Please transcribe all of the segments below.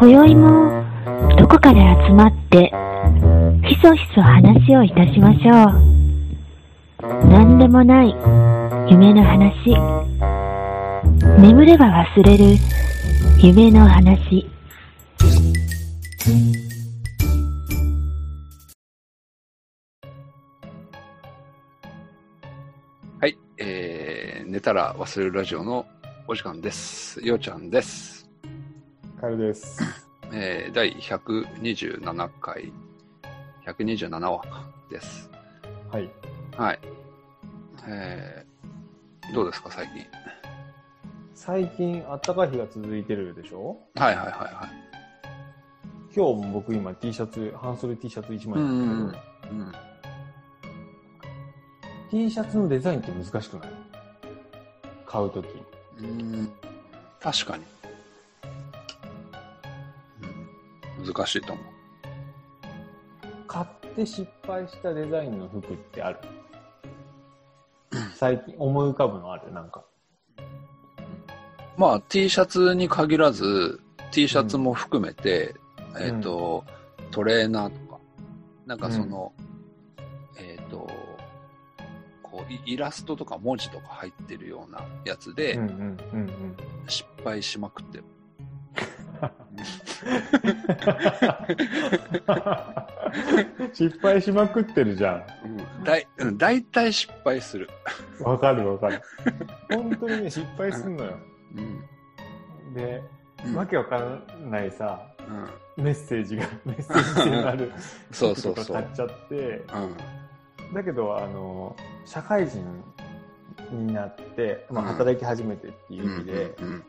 今宵もどこかで集まってひそひそ話をいたしましょう。何でもない夢の話。眠れば忘れる夢の話。はい、えー、寝たら忘れるラジオのお時間です。ようちゃんです。カエルです。えー、第127回、127話です。はい。はい。えー、どうですか、最近？最近、暖かい日が続いてるでしょ？はいはいはいはい。今日も僕今 T シャツ、半袖 T シャツ1枚なんですけど、うん。T シャツのデザインって難しくない？買うとき。うん、確かに、難しいと思う。買って失敗したデザインの服ってある？最近思い浮かぶのある？なんか。まあ T シャツに限らず T シャツも含めて、んえっ、と、トレーナーとかなんかその、えっ、とこうイイラストとか文字とか入ってるようなやつでうんうんうんうん。失敗しまくってる、失敗しまくってるじゃうん、だいうん大体失敗する、ん。わかるわかる。本当にね、失敗すんのよ。うん。で、うん。わけわかんないさ、うん、メッセージが、メッセージ性のあるそう服そうそう。買っちゃって、うん。だけど、あの、社会人になって、まあ、うん。働き始めてっていう意味で、うん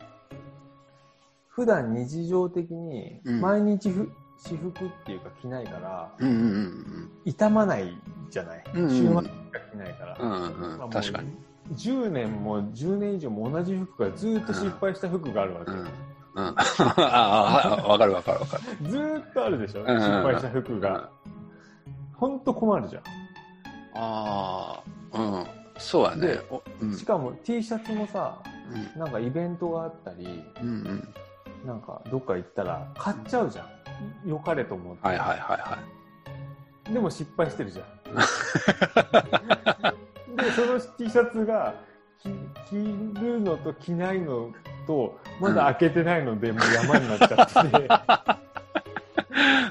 普段日常的にうん毎日ふ私服っていうか着ないから、うんうんうん傷まないじゃない？うんうん週末しか着ないから。うんうんうんまあ確かに、10年も10年以上も同じ服がずっと失敗した服があるわけ。うんうん ああわかるわかるわかるずーっとあるでしょ、うん失敗した服が。ほんと困るじゃん。ああ、うん。そうやねうん。しかも T シャツもさ、うんなんかイベントがあったり、うんうん。なんかどっか行ったら買っちゃうじゃん。良かれと思って。はいはいはいはい。でも失敗してるじゃん。で、その T シャツが着着るのと着ないのと、まだ開けてないので、もう山になっちゃってて、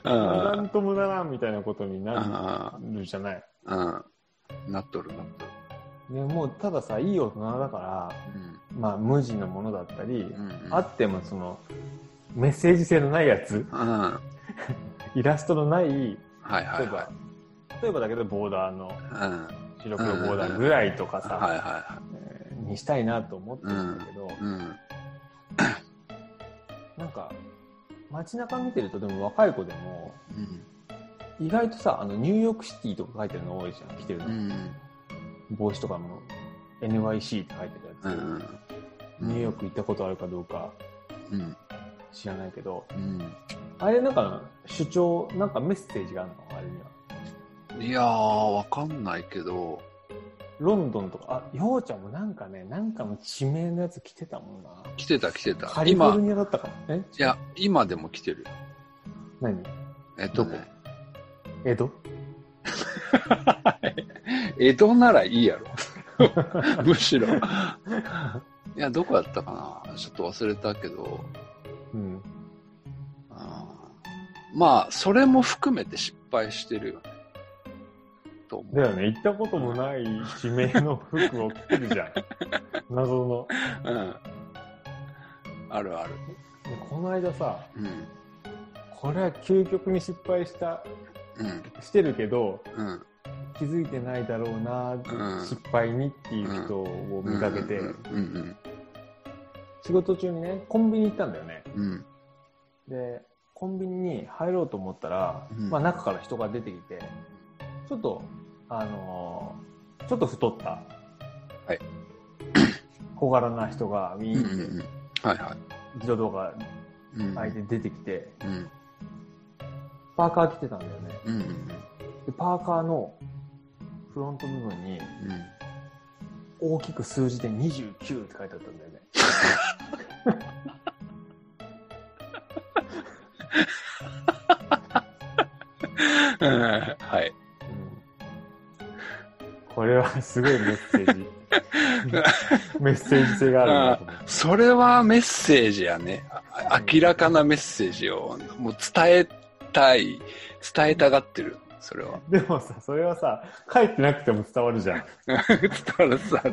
うん。なんともならんみたいなことになあるじゃない。うん。なっとるなっとる。でもうたださ、いい大人だから、まあ無地のものだったり、うん。うん。あってもその、メッセージ性のないやつ、うん。は イラストのない、いはい例えば、は例えばだけどボーダーの、い。うん。白黒ボーダーぐらいとかさ、にしたいなと思ってるんだけど、いはい。うん。なんか、街中見てるとでも若い子でも、意外とさ、あの、ニューヨークシティとか書いてるの多いじゃん、着てるの。うん。帽子とかも NYC って書いてるう。ん。ニューヨーク行ったことあるかどうかうん。知らないけど、うん。あれなんか主張、なんかメッセージがあるの？あれには。いやー、わかんないけど、ロンドンとか、あ、ようちゃんもなんかね、なんかの地名のやつ着てたもんな。来てた来てた。カリフォル今、ニアだったかな？え？いや、今でも来てるよ。何？えっとね、江戸？江戸ならいいやろ。むしろ。いや、どこやったかな？ちょっと忘れたけど、うん。あーまあ、それも含めて失敗してるよね。と思う。だよね、行ったこともない地名の服を着てるじゃん。謎の。うん。あるある。でこの間さ、うん。これは究極に失敗した、うん。してるけど、うん。気づいてないだろうな、ん失敗にっていう人を見かけて、仕事中にね、コンビニ行ったんだよね。うん。うん。で、コンビニに入ろうと思ったら、うんまあ中から人が出てきて、ちょっと、あのーちょっと太った、はい小柄な人がウィーンってんうん。はいはい。自動ドアがうん。開いて出てきて、うん。パーカー着てたんだよね。うんうんで、パーカーのフロント部分にうん。大きく数字で29って書いてあったんだよね。うんはい。うんこれはすごいメッセージ。メッセージ性があるなと思って。それはメッセージやね。あ明らかなメッセージをもう伝えたい、伝えたがってる。それは。でもさ、それはさ、書いてなくても伝わるじゃん。伝わるさ。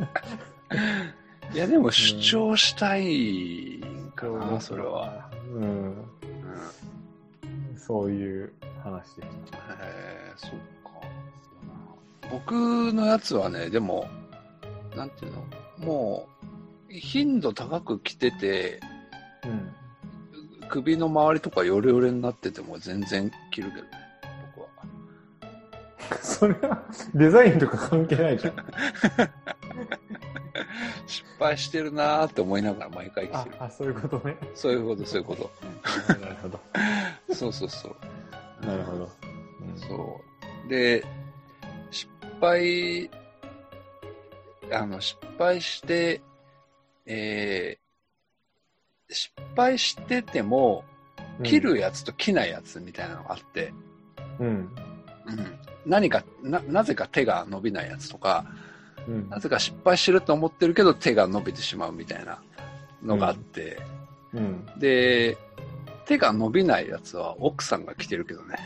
いや、でも主張したいんかな、それは。。うん。うんそういう話でしえー、そっか。僕のやつはね、でも、なんていうの？もう、頻度高く来てて、た。うん。首の周りとかヨレヨレになってても全然着るけどね。それはデザインとか関係ないじゃん。失敗してるなーって思いながら毎回着あてる。、あそういうことね。そういうこと、そういうこと。なるほど。うんそうそうそう。なるほど。うんそう。で、失敗、あの、失敗して、えー、失敗してても、切るやつと切ないやつみたいなのがあって、うん。うん。何か、な、なぜか手が伸びないやつとか、うんな。ぜか失敗してると思ってるけど手が伸びてしまうみたいなのがあって、うん。で、手が伸びないやつは奥さんが着てるけどね。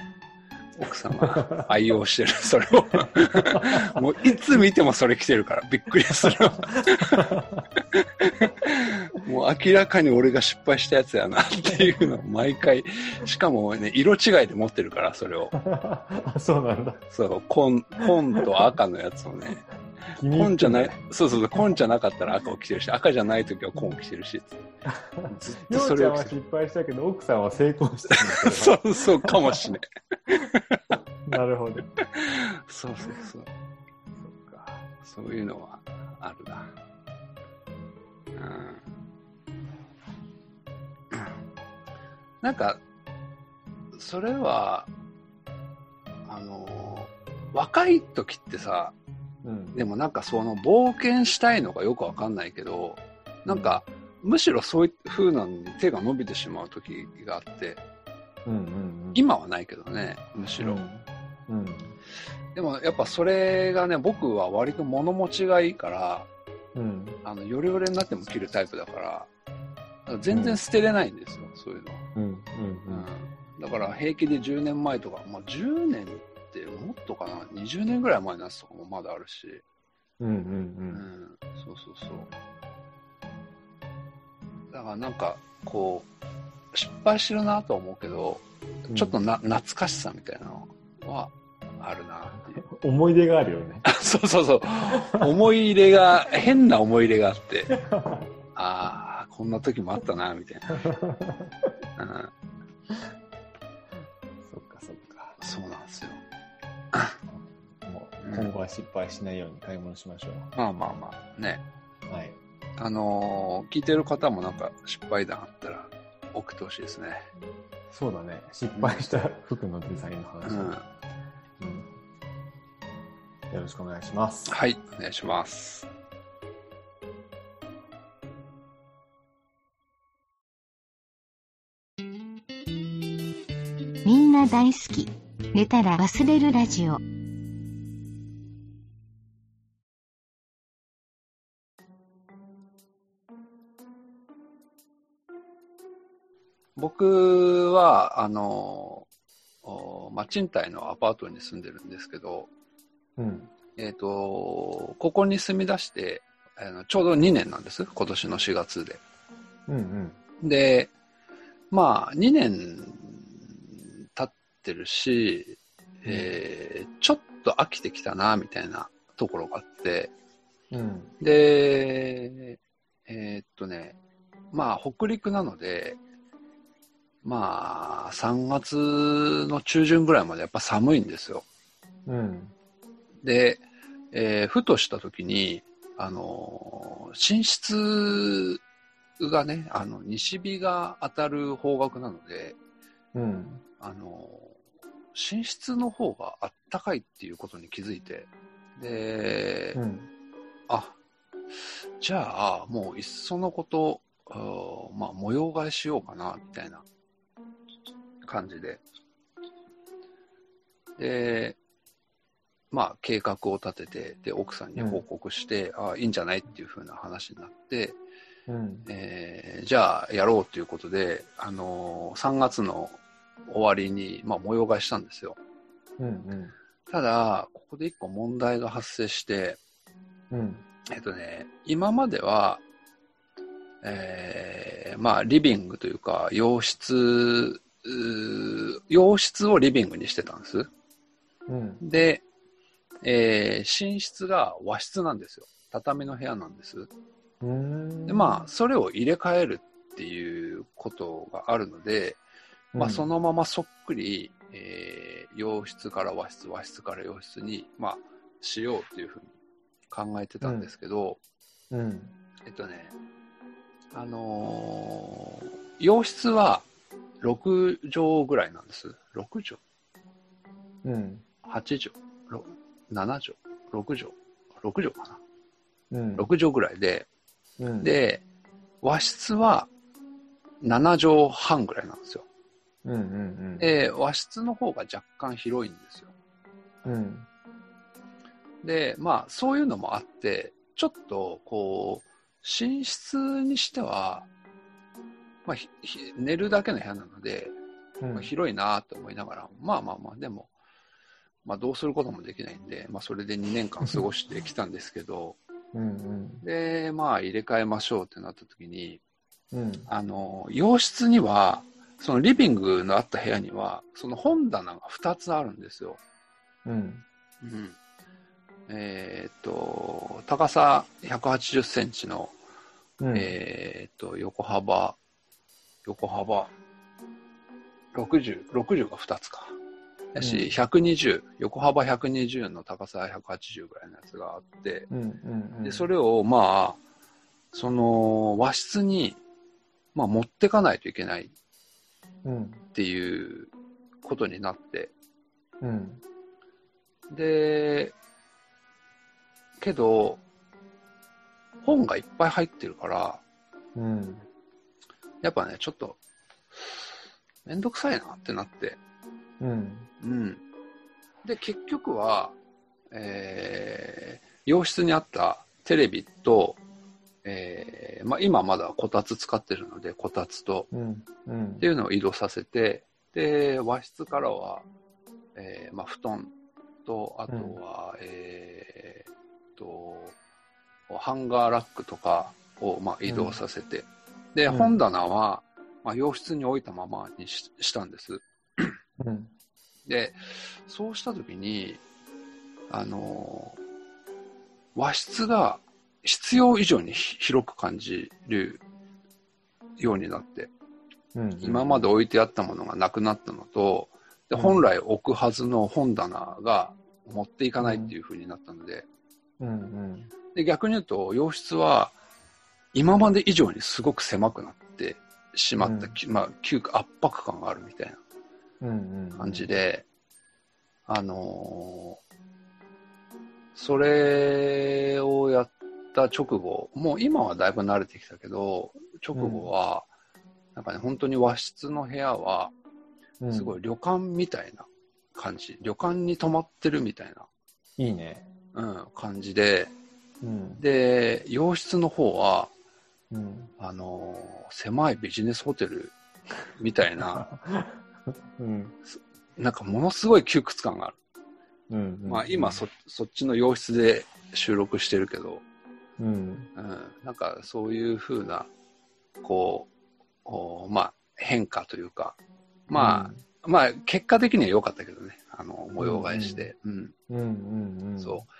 奥さんが愛用してる、それを。もういつ見てもそれ着てるからびっくりする。もう明らかに俺が失敗したやつやなっていうのを毎回、しかもね、色違いで持ってるから、それを。あ、そうなんだ。そう、紺、紺と赤のやつをね。紺じゃない、そうそうそう、紺じゃなかったら赤を着てるし、赤じゃない時は紺を着てるし、ずっとよそうれをんは失敗したけど、奥さんは成功した。そうそうかもしれない。なるほど。そうそうそう。そっか。そういうのはあるな。うん。なんか、それは、あの、若い時ってさ、うん。でもなんかその冒険したいのがよくわかんないけど、なんか、むしろそういう風なのに手が伸びてしまう時があって、うんうんうん。今はないけどね、むしろ。うん。でもやっぱそれがね、僕は割と物持ちがいいから、うん。あの、ヨレヨレになっても着るタイプだから、だから全然捨てれないんですよ、そういうの。うん。うん。うん。だから平気で10年前とか、まあ10年ってもっとかな、20年ぐらい前のやつとかもまだあるし、うん。うん。う。うんん、そうそうそう。だからなんか、こう、失敗してるなとは思うけど、うんちょっとな、懐かしさみたいなのはあるなっていう。思い出があるよね。そうそうそう。思い入れが、変な思い入れがあって、ああ、こんな時もあったな、みたいな。うん、そっかそっか。そうなんですよ。今後は失敗しないように買い物しましょまあまあまあ、ね。う。はい。あのー聞いてる方もなんか失敗談あったら送ってほしいですね。そうだね。失敗した服のデザインの話を、うん。うんよろしくお願いします。はい、お願いします。みんな大好き。寝たら忘れるラジオ。僕は、あのまあ、賃貸のアパートに住んでるんですけど、うん。えっ、と、ここに住み出して、あのちょうど2年なんです。今年の4月で。うんうん。で、まあ、2年経ってるし、えーちょっと飽きてきたな、みたいなところがあって、うん。で、えーっとね、まあ、北陸なので、まあ、3月の中旬ぐらいまでやっぱ寒いんですよ。うん。で、えーふとした時に、あのー寝室がね、あの、西日が当たる方角なので、うん。あのー寝室の方があったかいっていうことに気づいて、で、うん。あ、じゃあ、もういっそのこと、まあ、模様替えしようかな、みたいな感じで。で、まあ、計画を立てて、で、奥さんに報告して、ああ、いいんじゃないっていう風な話になって、うん。えーじゃあやろうということで、あのー3月の終わりに、まあ、模様替えしたんですよ。うん。うん。ただ、ここで一個問題が発生して、うん。えっとね、今までは、えーまあ、リビングというか、洋室、洋室をリビングにしてたんです。うん。で、えー寝室が和室なんですよ。畳の部屋なんです。うん。で、まあ、それを入れ替えるっていうことがあるので、まあ、そのままそっくり、えー洋室から和室、和室から洋室に、まあ、しようっていうふうに考えてたんですけど、うん。えっとね、あのー洋室は6畳ぐらいなんです。6畳うん。?8 畳ろ ?7 畳 ?6 畳 ?6 畳かなうん。?6 畳ぐらいで、うん、で、和室は7畳半ぐらいなんですよ。うんうんで、和室の方が若干広いんですよ。うん。うん。で、まあ、そういうのもあって、ちょっと、こう、寝室にしては、まあ、寝るだけの部屋なので、うんまあ、広いなと思いながら、まあまあまあ、でも、まあ、どうすることもできないんで、まあ、それで2年間過ごしてきたんですけど、うんで、まあ、入れ替えましょうってなった時に、うん。うん。あの、洋室には、そのリビングのあった部屋には、その本棚が2つあるんですよ。うん。うん。えーっと、高さ180センチの、うん。えーっと、横幅、横幅、60、60が2つか。だし、うん120、横幅120の高さ180ぐらいのやつがあって、うんうんうん。で、それを、まあ、その、和室に、まあ、持ってかないといけないっうん。ていうことになって、うん。で、けど、本がいっぱい入ってるから、うん。やっぱね、ちょっと、めんどくさいなってなって、うん。うん。で、結局は、えー、洋室にあったテレビと、えー、まあ今まだこたつ使ってるので、こたつと、うん。うんっていうのを移動させて、で、和室からは、えーまあ、布団と、あとは、えーっと、ハンガーラックとかを、まあ、移動させて、で、うん本棚は、まあ、洋室に置いたままにししたんです。うん。で、そうしたときに、あのー和室が必要以上にひ広く感じるようになって、うん。今まで置いてあったものがなくなったのと、でうん本来置くはずの本棚が持っていかないっていう風になったので、うんうん。で逆に言うと、洋室は今まで以上にすごく狭くなってしまった、うんきまあ、急圧迫感があるみたいうんうん。な感じで、あのーそれをやった直後、もう今はだいぶ慣れてきたけど、直後は、なんかね、本当に和室の部屋は、うん、すごい旅館みたいな感じ、旅館に泊まってるみたいいいね。な、うん、感じで、うん。で、洋室の方は、うん。あのー狭いビジネスホテルみたいな、うん。なんかものすごい窮屈感がある。うん。まあ今そ、そっちの洋室で収録してるけど、うん。うん、なんかそういう風な、こう、おまあ変化というか、まあ、まあ結果的には良かったけどね、あの、模様替えして。うんうんうんうん。そう。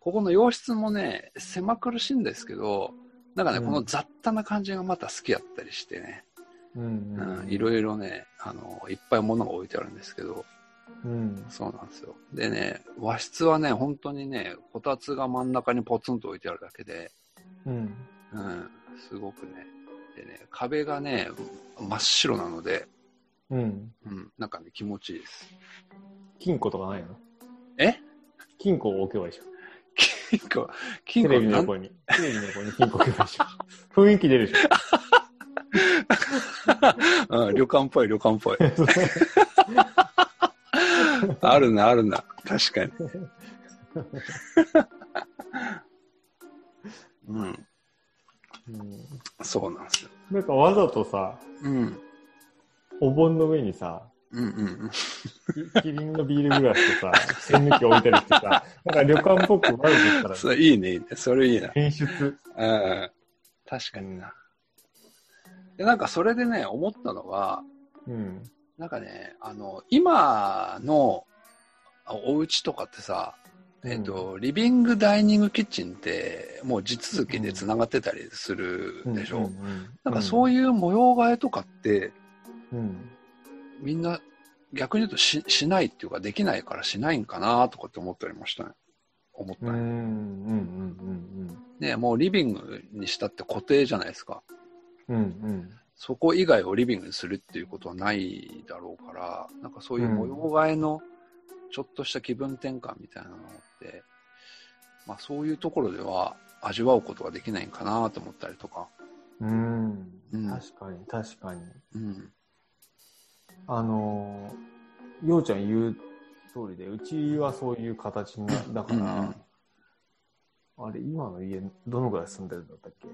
ここの洋室もね、狭苦しいんですけど、なんかね、うんこの雑多な感じがまた好きやったりしてね。いろいろね、あの、いっぱい物が置いてあるんですけど、うん。そうなんですよ。でね、和室はね、本当にね、こたつが真ん中にポツンと置いてあるだけで、うん。うん、すごくね、でね、壁がね、真っ白なので、うん。うん、なんかね、気持ちいいです。金庫とかないの？え？金庫を置けばいいでしょ。金庫、金テ庫なんレビの横に。テレビの横に金庫置けばいいでしょ。雰囲気出るでしょ。うん、旅館っぽい、旅館っぽい。あるな、あるな。確かに。うん、うんそうなんですよ。なんかわざとさ、うん。お盆の上にさ、うんうんきキリンのビールグラスとさ、栓抜き置いたりしてさ、なんか旅館っぽく悪くしたうん。ら、それいいね、いいね。それいいな。演出。うん。確かにな。で、なんかそれでね、思ったのは、うん。なんかね、あの、今のあお家とかってさ、えっ、と、リビングダイニングキッチンって、もう地続きで繋がってたりするでしょ、うんなんかそういう模様替えとかって、うん。みんな逆に言うとししないっていうか、できないからしないんかなとかって思ったりもしたね。思ったうん。うん。ね。うん。ねもうリビングにしたって固定じゃないですか。うん。うん。そこ以外をリビングにするっていうことはないだろうから、なんかそういう模様替えのちょっとした気分転換みたいなのって、まあそういうところでは味わうことができないんかなと思ったりとか。うん。うん確かに、確かに。うん。あのー、ようちゃん言う通りで、うちはそういう形な、だから、うんうんあれ、今の家、どのぐらい住んでるんだったっけ？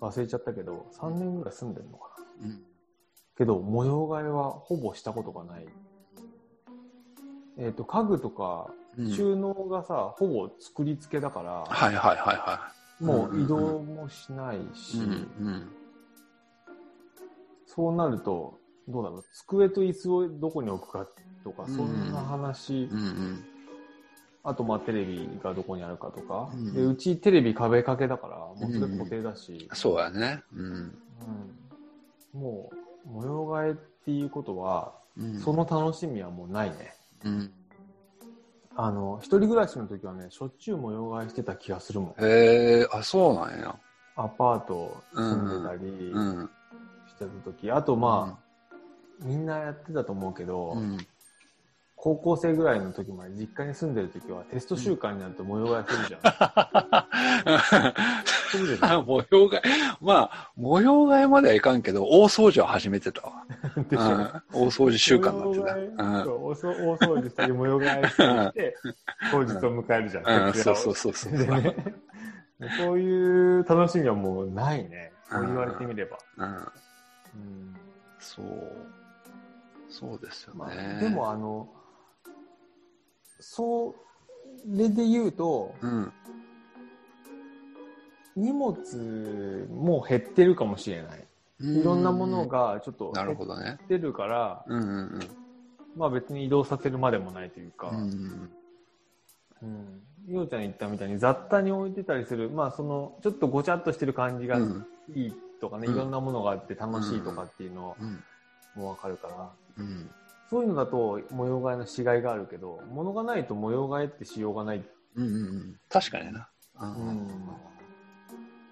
忘れちゃったけど、3年ぐらい住んでるのかな。うん。けど、模様替えはほぼしたことがない。えっ、と、家具とか、うん収納がさ、ほぼ作り付けだから、はいはいはいはもう移動もしないし、い。うん。うん。そうなると、どうだろう、机と椅子をどこに置くかとか、うんそんな話、うんうん。あとまあテレビがどこにあるかとか、うんでうちテレビ壁掛けだから、もうそれ固定だし、そうやね。うん。うんもう模様替えっていうことは、うん、その楽しみはもうないね。うん。あの、一人暮らしの時はね、しょっちゅう模様替えしてた気がするもん。へえ、あ、そうなんや。アパート住んでたりうん。してた時、あとまあ、みんなやってたと思うけど、うん。高校生ぐらいの時まで実家に住んでる時はテスト週間になると模様替えするじゃん。するでしょ模様替え、まあ、模様替えまではいかんけど、大掃除は始めてたわ。でしょ？うん大掃除習慣になってた。大掃除したり模様替えして、当日を迎えるじゃん。そうそうそうそう。でね、そういう楽しみはもうないね。そう言われてみれば。うん、うんそう。そうですよまあ、ね。でも、あの、それで言うと、うん、荷物も減ってるかもしれない。いろんなものがちょっと減。ってるから、うんうんまあ別に移動させるまでもないというか、うん。うんうん。ようちゃん言ったみたいに雑多に置いてたりする、まあその、ちょっとごちゃっとしてる感じがうんいいとかね、うんいろんなものがあって楽しいとかっていうのうんもわかるから、うんそういうのだと模様替えのしがいがあるけど、物がないと模様替えってしようがない。うんうんうん。確かにな。ううんん。なんか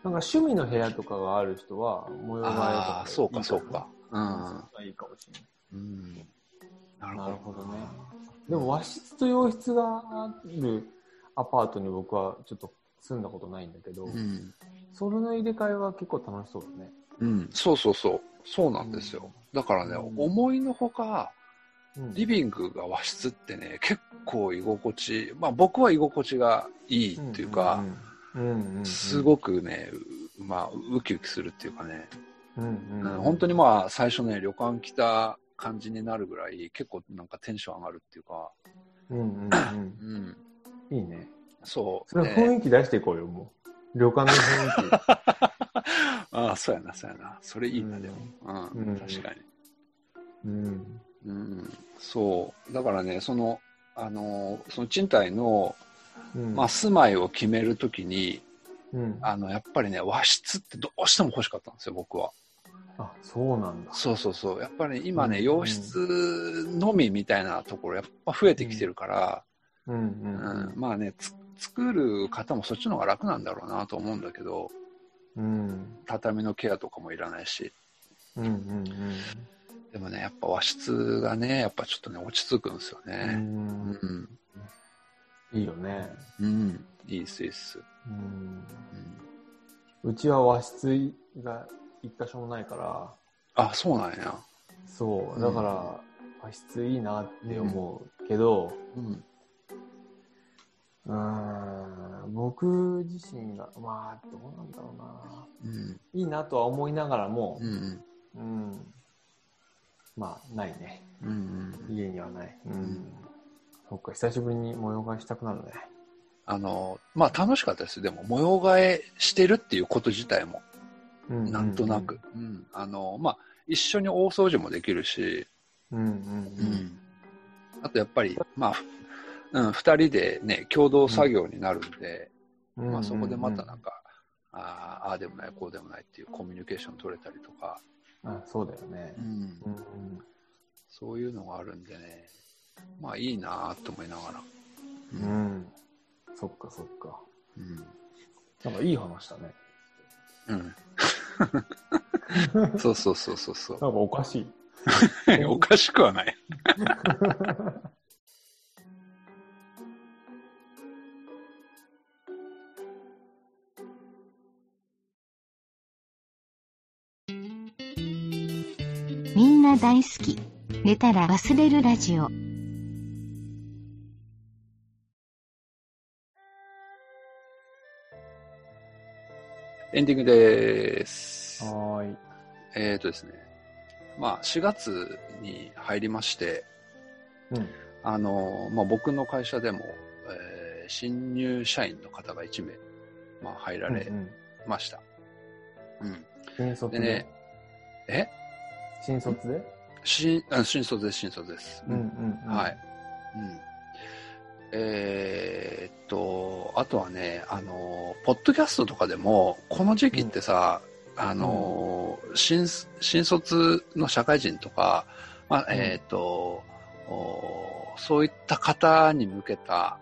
趣味の部屋とかがある人は模様替えとあかあ、そうかそうか。うん。いいかもしれない。うん。なるなほど。るほどね。でも和室と洋室があるアパートに僕はちょっと住んだことないんだけど、うん。それの入れ替えは結構楽しそうだね。うん。そうそうそう。そうなんですよ。だからね、うん思いのほか、うんリビングが和室ってね、結構居心地、まあ僕は居心地がいいっていうか、、すごくね、うまあ、ウキウキするっていうかね、うんうんうん本当にまあ最初ね、旅館来た感じになるぐらい、結構なんかテンション上がるっていうか、うんうんうんうん。いいね。そう。それね雰囲気出していこうよ、もう。旅館の雰囲気。ああ、そうやな、そうやな。それいいな、でも。うん、うん確かに。うん。うん、そう。だからね、その、あの、その賃貸の、うんまあ、住まいを決めるときに、うん、あの、やっぱりね、和室ってどうしても欲しかったんですよ、僕は。あ、そうなんだ。そうそうそう。やっぱり今ね、うん洋室のみみたいなところ、やっぱ増えてきてるから、うんううんんまあねつ、作る方もそっちの方が楽なんだろうなと思うんだけど、うん。畳のケアとかもいらないし。うんうんでもね、やっぱ和室がね、やっぱちょっとね、落ち着くんですよう。ね。うんん。いいよね。うん。いいっす、いいっす。うん。うん、うちは和室が一箇所もないから、あ、そうなんや。そうう。んだから、和室いいなって思うけど、うん。うーん、僕自身が、まあ、どうなんだろうな。うん。いいなとは思いながらもう、ん。うん。まあ、ないね。うん。うん。家にはない。うん。んそっか、久しぶりに模様替えしたくなるね。あの、まあ、楽しかったです。でも、模様替えしてるっていうこと自体も、うんなんとなく。。うん。あの、まあ、一緒に大掃除もできるし、うんうんうん。あとやっぱり、まあ、ふうん、二人でね、共同作業になるんで、うんまあそこでまたなんか、あーあーでもない、こうでもないっていうコミュニケーション取れたりとか、あそうだよねう。ん、うんそういうのがあるんでね、まあいいなと思いながら。うん。うん。そっかそっか。うん。なんかいい話だね。うん。そうそうそうそうそなんかおかしい。う。おかしくはない。みんな大好き。寝たら忘れるラジオ。エンディングです。はーい。えっ、とですね。まあ4月に入りまして、うん。あの、まあ、僕の会社でも、えー新入社員の方が1名、まあ、入られうんうんました。うん。新卒ででね、え？新卒で？新、あ新卒です、新卒です。うんうんうん。はい。うん。えーっと、あとはね、あの、ポッドキャストとかでも、この時期ってさ、あの、新、新卒の社会人とか、まあ、うんえーっと、おそういった方に向けた、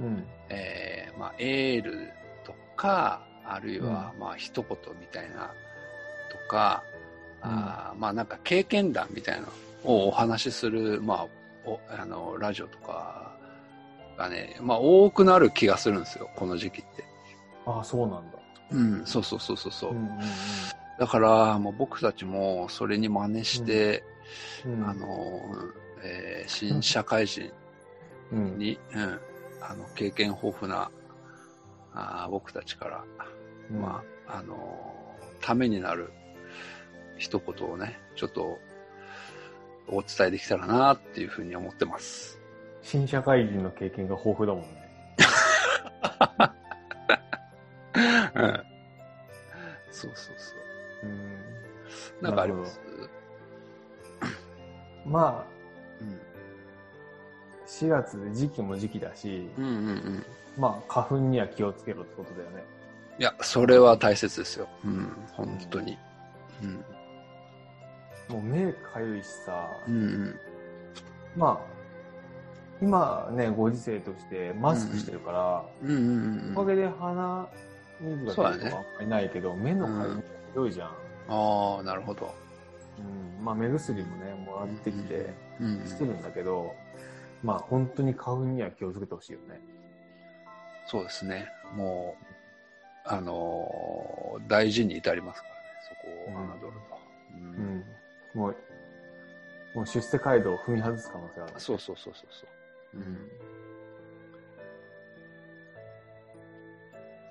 うん。えーまあ、エールとか、あるいは、まあ、一言みたいな、とか、あーまあ、なんか経験談みたいなのをお話しする、まあ、おあの、ラジオとかがね、まあ、多くなる気がするんですよ、この時期って。ああ、そうなんだ。うん、そうそうそうそうそう。うんうんだから、もう僕たちもそれに真似して、うん。うんあ、の、えー新社会人うん。に、うん、あの、経験豊富な、あー僕たちから、うんまあ、あのーためになる一言をね、ちょっとお伝えできたらなっていうふうに思ってます。新社会人の経験が豊富だもんね。うんそうそうそう。うん。なんかあります？まあ、うん4月で時期も時期だし、うんうんうん。まあ、花粉には気をつけろってことだよね。いや、それは大切ですよ。うん、本当に。うん。もう目かゆいしさ、うんうん。まあ、今ね、ご時世としてマスクしてるから、うんうんうん。おかげで鼻水が出ることはあんまりないけど、目のかゆみがひどいじゃん。ああ、なるほど。うん。まあ、目薬もね、もらってきてうん、してるんだけど、まあ、本当に花粉には気をつけてほしいよね。そうですね。もう、あのー大事に至りますからね、そこを侮ると。ううんん。もう、もう出世街道を踏み外す可能性ある。そうそうそうそうそう。う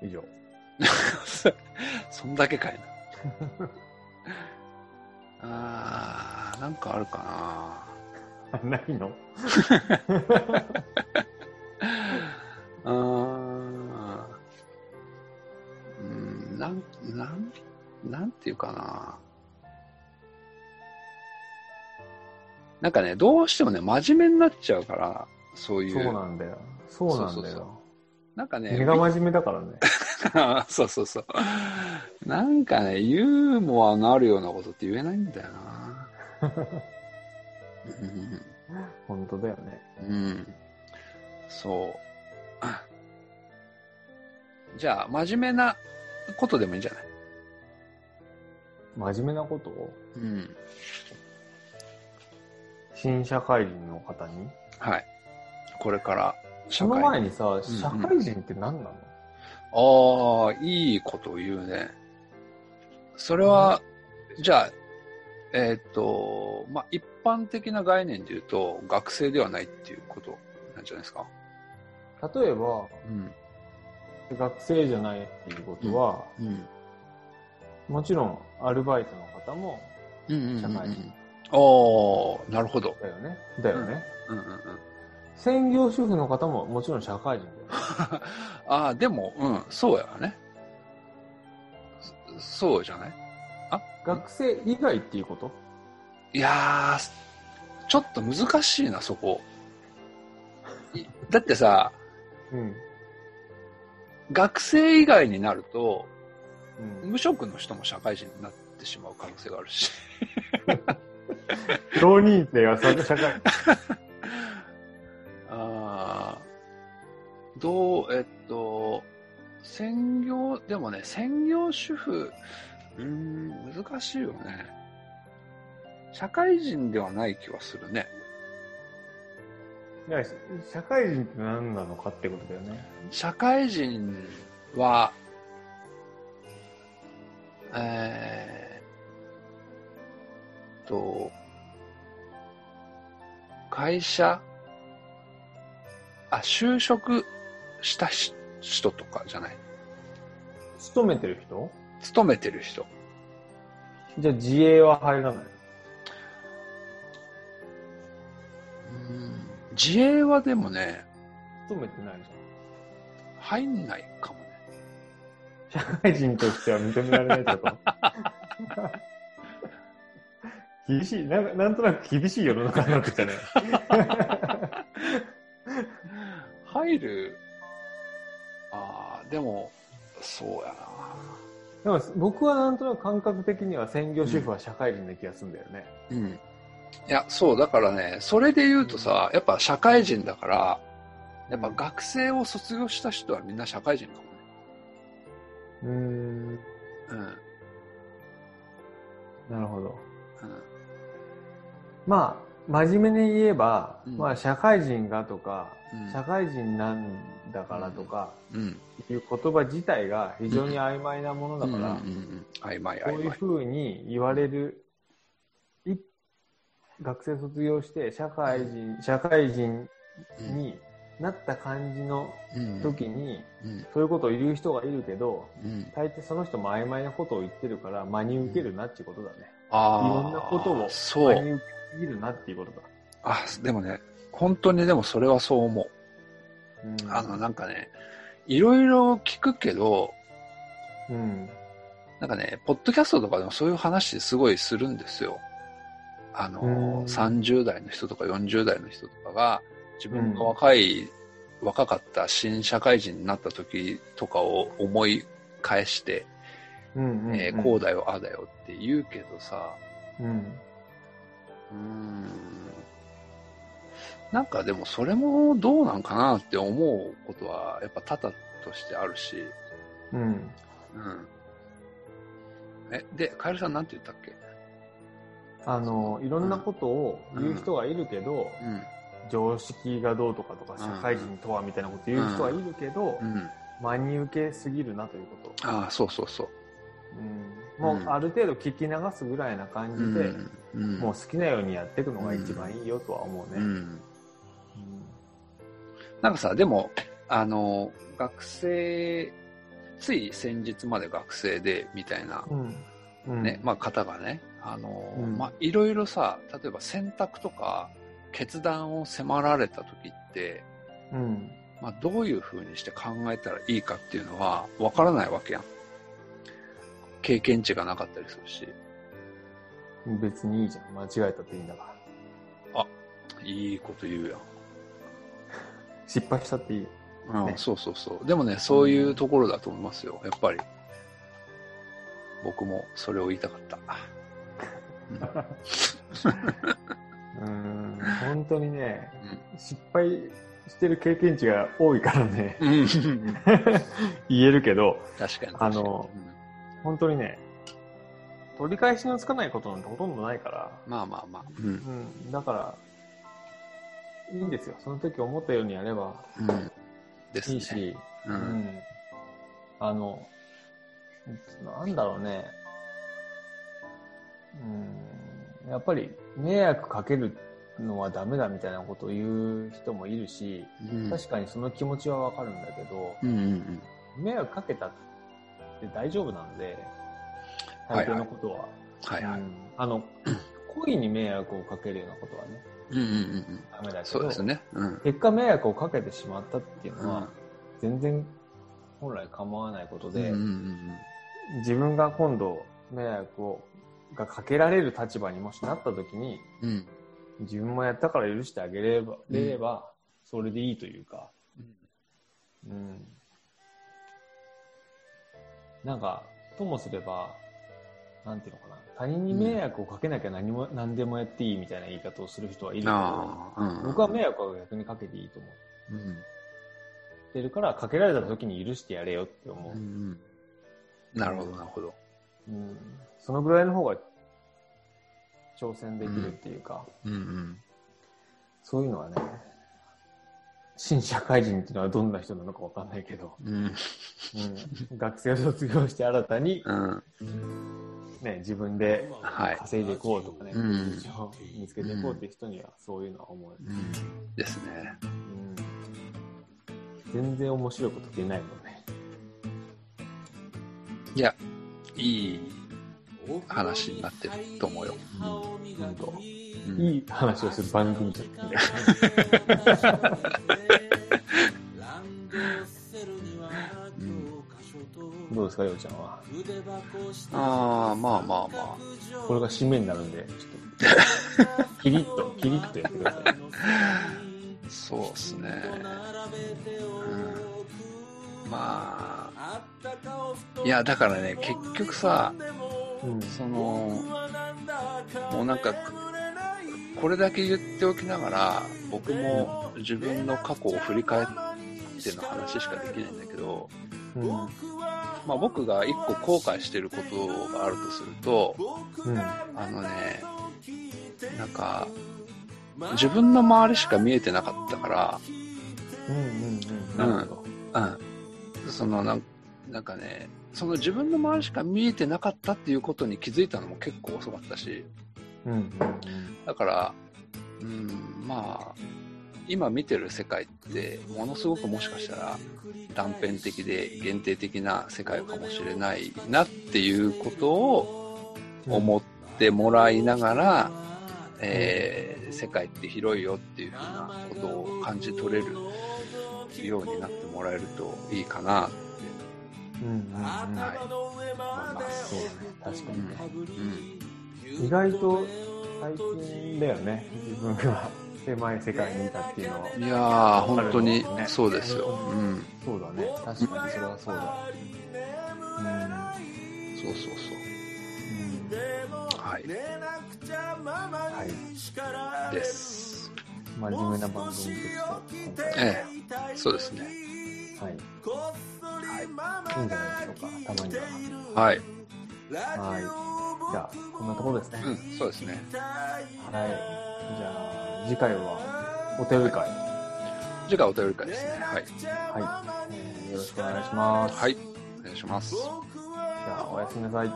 ん。以上。そんだけかいな。あー、なんかあるかな。ないの？あーうん、なん、なん、なんていうかな。なんかね、どうしてもね、真面目になっちゃうから、そういう。そうなんだよ。そうなんだそうそうそよ。なんかね、目が真面目だからね。そうそうそう。なんかね、ユーモアのあるようなことって言えないんだよな。うん本当だよね。うん。そう。じゃあ、真面目なことでもいいんじゃない？真面目なこと？をうん。新社会人の方に？はい。これから、その前にさ、社会人って何なの、ああ、いいこと言うね。それは、じゃあ、えーっと、まあ、一般的な概念で言うと、学生ではないっていうことなんじゃないですか？例えば、うん。学生じゃないっていうことは、うん。もちろんアルバイトの方もうんうんうんうん社会人おー、なるほど。だよね。だよね。うんうんうん。専業主婦の方ももちろん社会人だよね。ああ、でも、うん、そうやわね。そそうじゃない？学生以外っていうこと？いやー、ちょっと難しいな、そこ。いだってさ、うん。学生以外になると、うん。無職の人も社会人になってしまう可能性があるし。浪人生がさ社会 あーどう、えっと、専業、でもね、専業主婦、うーん、難しいよね。社会人ではない気はするね。いや社会人って何なのかってことだよね。社会人は、えーっと、会社、あ、就職したし人とかじゃない？勤めてる人？勤めてる人。じゃあ自営は入らない？自営はでもね、勤めてないじ入んないかもね。ゃん。社会人としては認められないってこと？厳しいななんとなく厳しい世の中になってきたね。入る、ああ、でも、そうやな。でも僕はなんとなく感覚的には専業主婦は社会人な気がするんだよね。うん。いや、そう、だからね、それで言うとさ、やっぱ社会人だから、やっぱ学生を卒業した人はみんな社会人かもね。うーん。うん。なるほど。うん。まあ、真面目に言えば、うんまあ、社会人がとか、うん社会人なんだからとか、うん。いう言葉自体が非常に曖昧なものだから、曖昧曖昧。こういうふうに言われる、い学生卒業して社会人、社会人になった感じのうん、時に、うん、そういうことを言う人がいるけど、うん。大抵その人も曖昧なことを言ってるから、真に受けるなっていうことだね。ああ。いろんなことをそう。真に受けすぎるなっていうことだ。あ、でもね、本当にでもそれはそう思う。うんあの、なんかね、いろいろ聞くけど、うん。なんかね、ポッドキャストとかでもそういう話すごいするんですよ。あの、うん30代の人とか40代の人とかが、自分が若い、若かった新社会人になった時とかを思い返して、うんうんうんえーこうだよ、ああだよって言うけどさ、うん。うーん、なんかでもそれもどうなんかなって思うことはやっぱ多々としてあるし、うん。うん。え、で、カエルさんなんて言ったっけ？あの、いろんなことを言う人がいるけど、うん。常識がどうとかとか、うん社会人とはみたいなこと言う人はいるけど、うん。真に受けすぎるなということ。ああ、そうそうそう。うん、もううんある程度聞き流すぐらいな感じで、うん、もう好きなようにやっていくのが一番いいよとは思うね。うん。なんかさ、でも、あの、学生、つい先日まで学生で、みたいな。ね、まあ方がね、あの、うんまあいろいろさ、例えば選択とか決断を迫られた時って、うん。まあどういう風にして考えたらいいかっていうのはわからないわけやん。経験値がなかったりするし。別にいいじゃん。間違えたっていいんだから。いいこと言うやん。失敗したっていい。うんねそうそうそう。でもね、そういうところだと思いますよ。やっぱり。僕もそれを言いたかった。うん。本当にね、失敗してる経験値が多いからね、うん。うん。言えるけど、確かに。あの本当にね、取り返しのつかないことなんてほとんどないから、うんまあまあまあ。うん。うん。だから、いいんですよ。その時思ったようにやればうん。ですね。いいし、う。うんん。あの、なんだろうね。うん。やっぱり迷惑かけるのはダメだみたいなことを言う人もいるし、うん確かにその気持ちはわかるんだけど、うんうん迷惑かけたって大丈夫なので、大抵のことは。はいはい。うんあの、故意に迷惑をかけるようなことはね、うんうんうんうん。ダメだけど、そうね。うん。結果迷惑をかけてしまったっていうのは、うん全然本来構わないことで、うんうんうん自分が今度迷惑をがかけられる立場にもしなった時に、うん。自分もやったから許してあげれば、れればそれでいいというか、うん。なんか、ともすれば、なんていうのかな、他人に迷惑をかけなきゃ何も、何でもやっていいみたいな言い方をする人はいるけど、うん。僕は迷惑は逆にかけていいと思うん。ってるから、かけられた時に許してやれよって思う。うんうん。なるほど、なるほど。うん。そのぐらいの方が挑戦できるっていうか、うんうん。そういうのはね、新社会人っていうのはどんな人なのかわかんないけど、うん。うん、学生を卒業して新たに、うん。ね、自分ではい。稼いでいこうとかね、うん道を見つけていこうっていう人にはそういうのは思う。うん。ですね。うん、全然面白いこと出ないもんね。いや、いい話になってると思うよ。なんとうんいい話をする番組だったんどうですか、ようちゃんは？ああ、まあまあまこれが締めになるんで、ちょっと、キリッと、キリッとやってください。あ、そうっすね。うん、まあ、いや、だからね、結局さ、うん。その、もうなんか、これだけ言っておきながら、僕も自分の過去を振り返っての話しかできないんだけど、うん。まあ僕が一個後悔してることがあるとすると、うん。あのね、なんか、自分の周りしか見えてなかったから、うん。うん。なるほど。うん。そのなん、なんかね、その自分の周りしか見えてなかったっていうことに気づいたのも結構遅かったし、うん。うん。だから、うん、まあ、今見てる世界って、ものすごくもしかしたら断片的で限定的な世界かもしれないなっていうことを思ってもらいながら、えー世界って広いよっていうふうなことを感じ取れるようになってもらえるといいかなってうん。うん。うん。はい思います。そうだね。確かにね。うん意外と最近だよね。自分が狭い世界にいたっていうのは。いやー、本当にそうですよ。うん。そうだね。確かにそれはそうだ。そうそううん。そう。はい。うん。はい。です。真面目な番組として、今回は。ええ、そうですね。はい。いいんじゃないでしょうか。たまには。はい。はい。じゃあこんなところですね、うん、そうですね。はい。じゃあ次回はお便り会、次回お便り会ですね。はい、はい。え、よろしくお願いします。はい。お願いします。じゃあおやすみなさい。は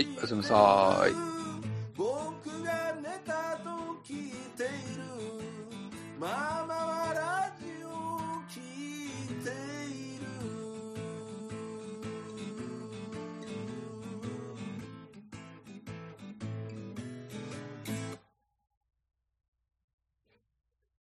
いおやすみなさい。僕が寝たと聞いている。ママは